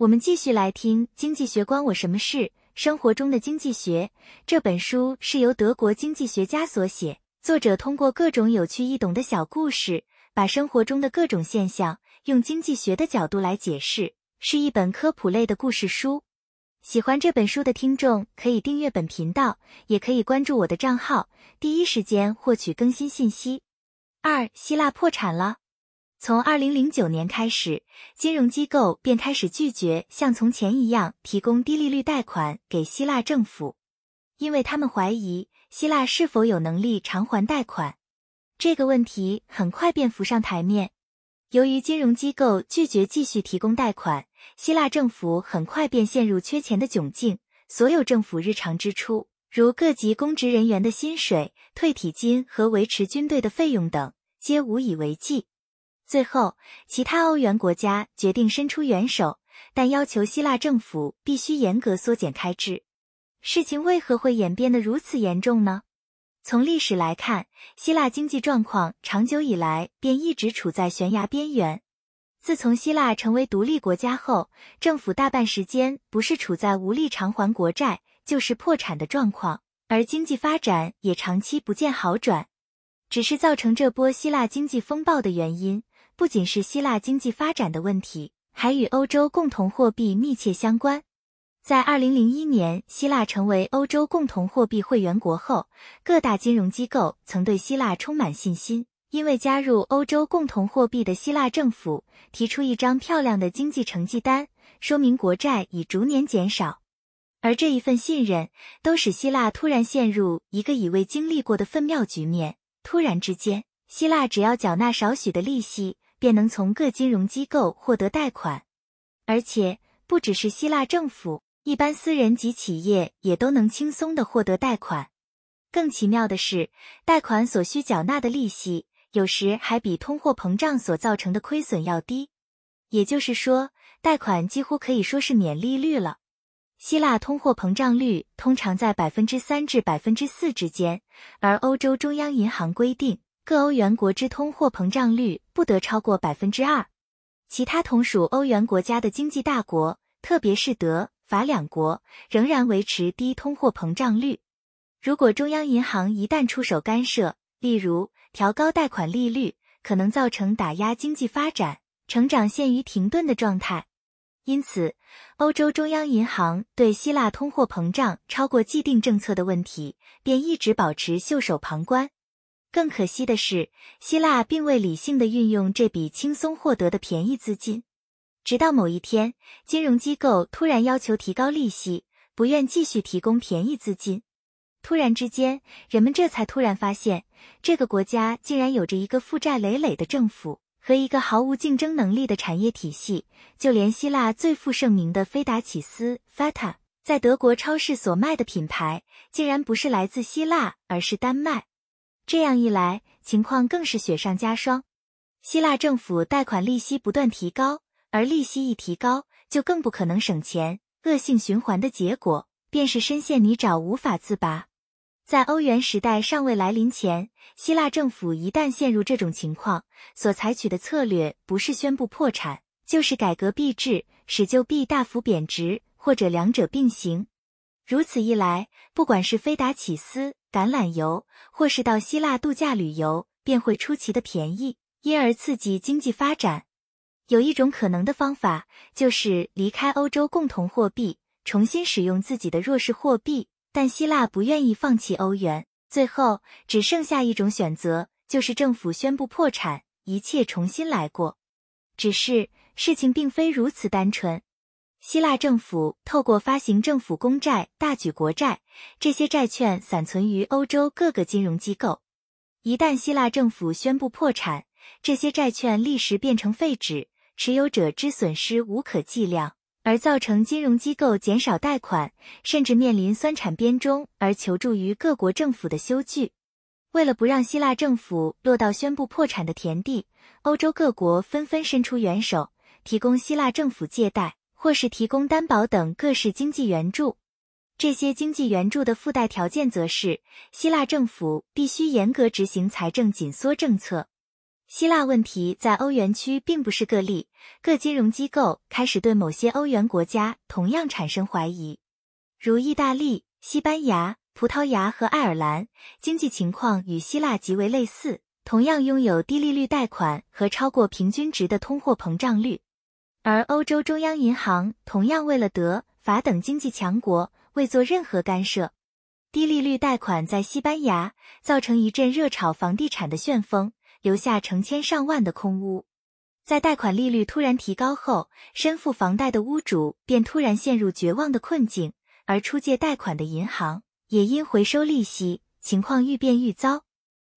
我们继续来听《经济学关我什么事？生活中的经济学》这本书是由德国经济学家所写，作者通过各种有趣易懂的小故事，把生活中的各种现象用经济学的角度来解释，是一本科普类的故事书。喜欢这本书的听众可以订阅本频道，也可以关注我的账号，第一时间获取更新信息。二，希腊破产了。从二零零九年开始，金融机构便开始拒绝像从前一样提供低利率贷款给希腊政府，因为他们怀疑希腊是否有能力偿还贷款。这个问题很快便浮上台面。由于金融机构拒绝继续提供贷款，希腊政府很快便陷入缺钱的窘境，所有政府日常支出，如各级公职人员的薪水、退体金和维持军队的费用等，皆无以为继。最后，其他欧元国家决定伸出援手，但要求希腊政府必须严格缩减开支。事情为何会演变得如此严重呢？从历史来看，希腊经济状况长久以来便一直处在悬崖边缘。自从希腊成为独立国家后，政府大半时间不是处在无力偿还国债，就是破产的状况，而经济发展也长期不见好转。只是造成这波希腊经济风暴的原因。不仅是希腊经济发展的问题，还与欧洲共同货币密切相关。在二零零一年，希腊成为欧洲共同货币会员国后，各大金融机构曾对希腊充满信心，因为加入欧洲共同货币的希腊政府提出一张漂亮的经济成绩单，说明国债已逐年减少。而这一份信任，都使希腊突然陷入一个已未经历过的分妙局面。突然之间，希腊只要缴纳少许的利息。便能从各金融机构获得贷款，而且不只是希腊政府，一般私人及企业也都能轻松的获得贷款。更奇妙的是，贷款所需缴纳的利息，有时还比通货膨胀所造成的亏损要低。也就是说，贷款几乎可以说是免利率了。希腊通货膨胀率通常在百分之三至百分之四之间，而欧洲中央银行规定。各欧元国之通货膨胀率不得超过百分之二，其他同属欧元国家的经济大国，特别是德法两国，仍然维持低通货膨胀率。如果中央银行一旦出手干涉，例如调高贷款利率，可能造成打压经济发展、成长陷于停顿的状态。因此，欧洲中央银行对希腊通货膨胀超过既定政策的问题，便一直保持袖手旁观。更可惜的是，希腊并未理性的运用这笔轻松获得的便宜资金。直到某一天，金融机构突然要求提高利息，不愿继续提供便宜资金。突然之间，人们这才突然发现，这个国家竟然有着一个负债累累的政府和一个毫无竞争能力的产业体系。就连希腊最负盛名的菲达起斯 （Fata） 在德国超市所卖的品牌，竟然不是来自希腊，而是丹麦。这样一来，情况更是雪上加霜。希腊政府贷款利息不断提高，而利息一提高，就更不可能省钱。恶性循环的结果便是深陷泥沼，无法自拔。在欧元时代尚未来临前，希腊政府一旦陷入这种情况，所采取的策略不是宣布破产，就是改革币制，使旧币大幅贬值，或者两者并行。如此一来，不管是飞达起斯。橄榄油，或是到希腊度假旅游，便会出奇的便宜，因而刺激经济发展。有一种可能的方法，就是离开欧洲共同货币，重新使用自己的弱势货币。但希腊不愿意放弃欧元，最后只剩下一种选择，就是政府宣布破产，一切重新来过。只是事情并非如此单纯。希腊政府透过发行政府公债大举国债，这些债券散存于欧洲各个金融机构。一旦希腊政府宣布破产，这些债券立时变成废纸，持有者之损失无可计量，而造成金融机构减少贷款，甚至面临酸产边中而求助于各国政府的修剧。为了不让希腊政府落到宣布破产的田地，欧洲各国纷纷伸出援手，提供希腊政府借贷。或是提供担保等各式经济援助，这些经济援助的附带条件则是希腊政府必须严格执行财政紧缩政策。希腊问题在欧元区并不是个例，各金融机构开始对某些欧元国家同样产生怀疑，如意大利、西班牙、葡萄牙和爱尔兰，经济情况与希腊极为类似，同样拥有低利率贷款和超过平均值的通货膨胀率。而欧洲中央银行同样为了德法等经济强国未做任何干涉。低利率贷款在西班牙造成一阵热炒房地产的旋风。留下成千上万的空屋，在贷款利率突然提高后，身负房贷的屋主便突然陷入绝望的困境，而出借贷款的银行也因回收利息，情况愈变愈糟。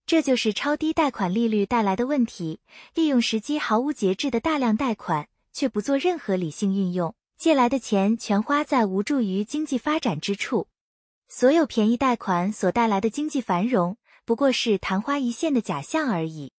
这就是超低贷款利率带来的问题：利用时机毫无节制的大量贷款，却不做任何理性运用，借来的钱全花在无助于经济发展之处。所有便宜贷款所带来的经济繁荣。不过是昙花一现的假象而已。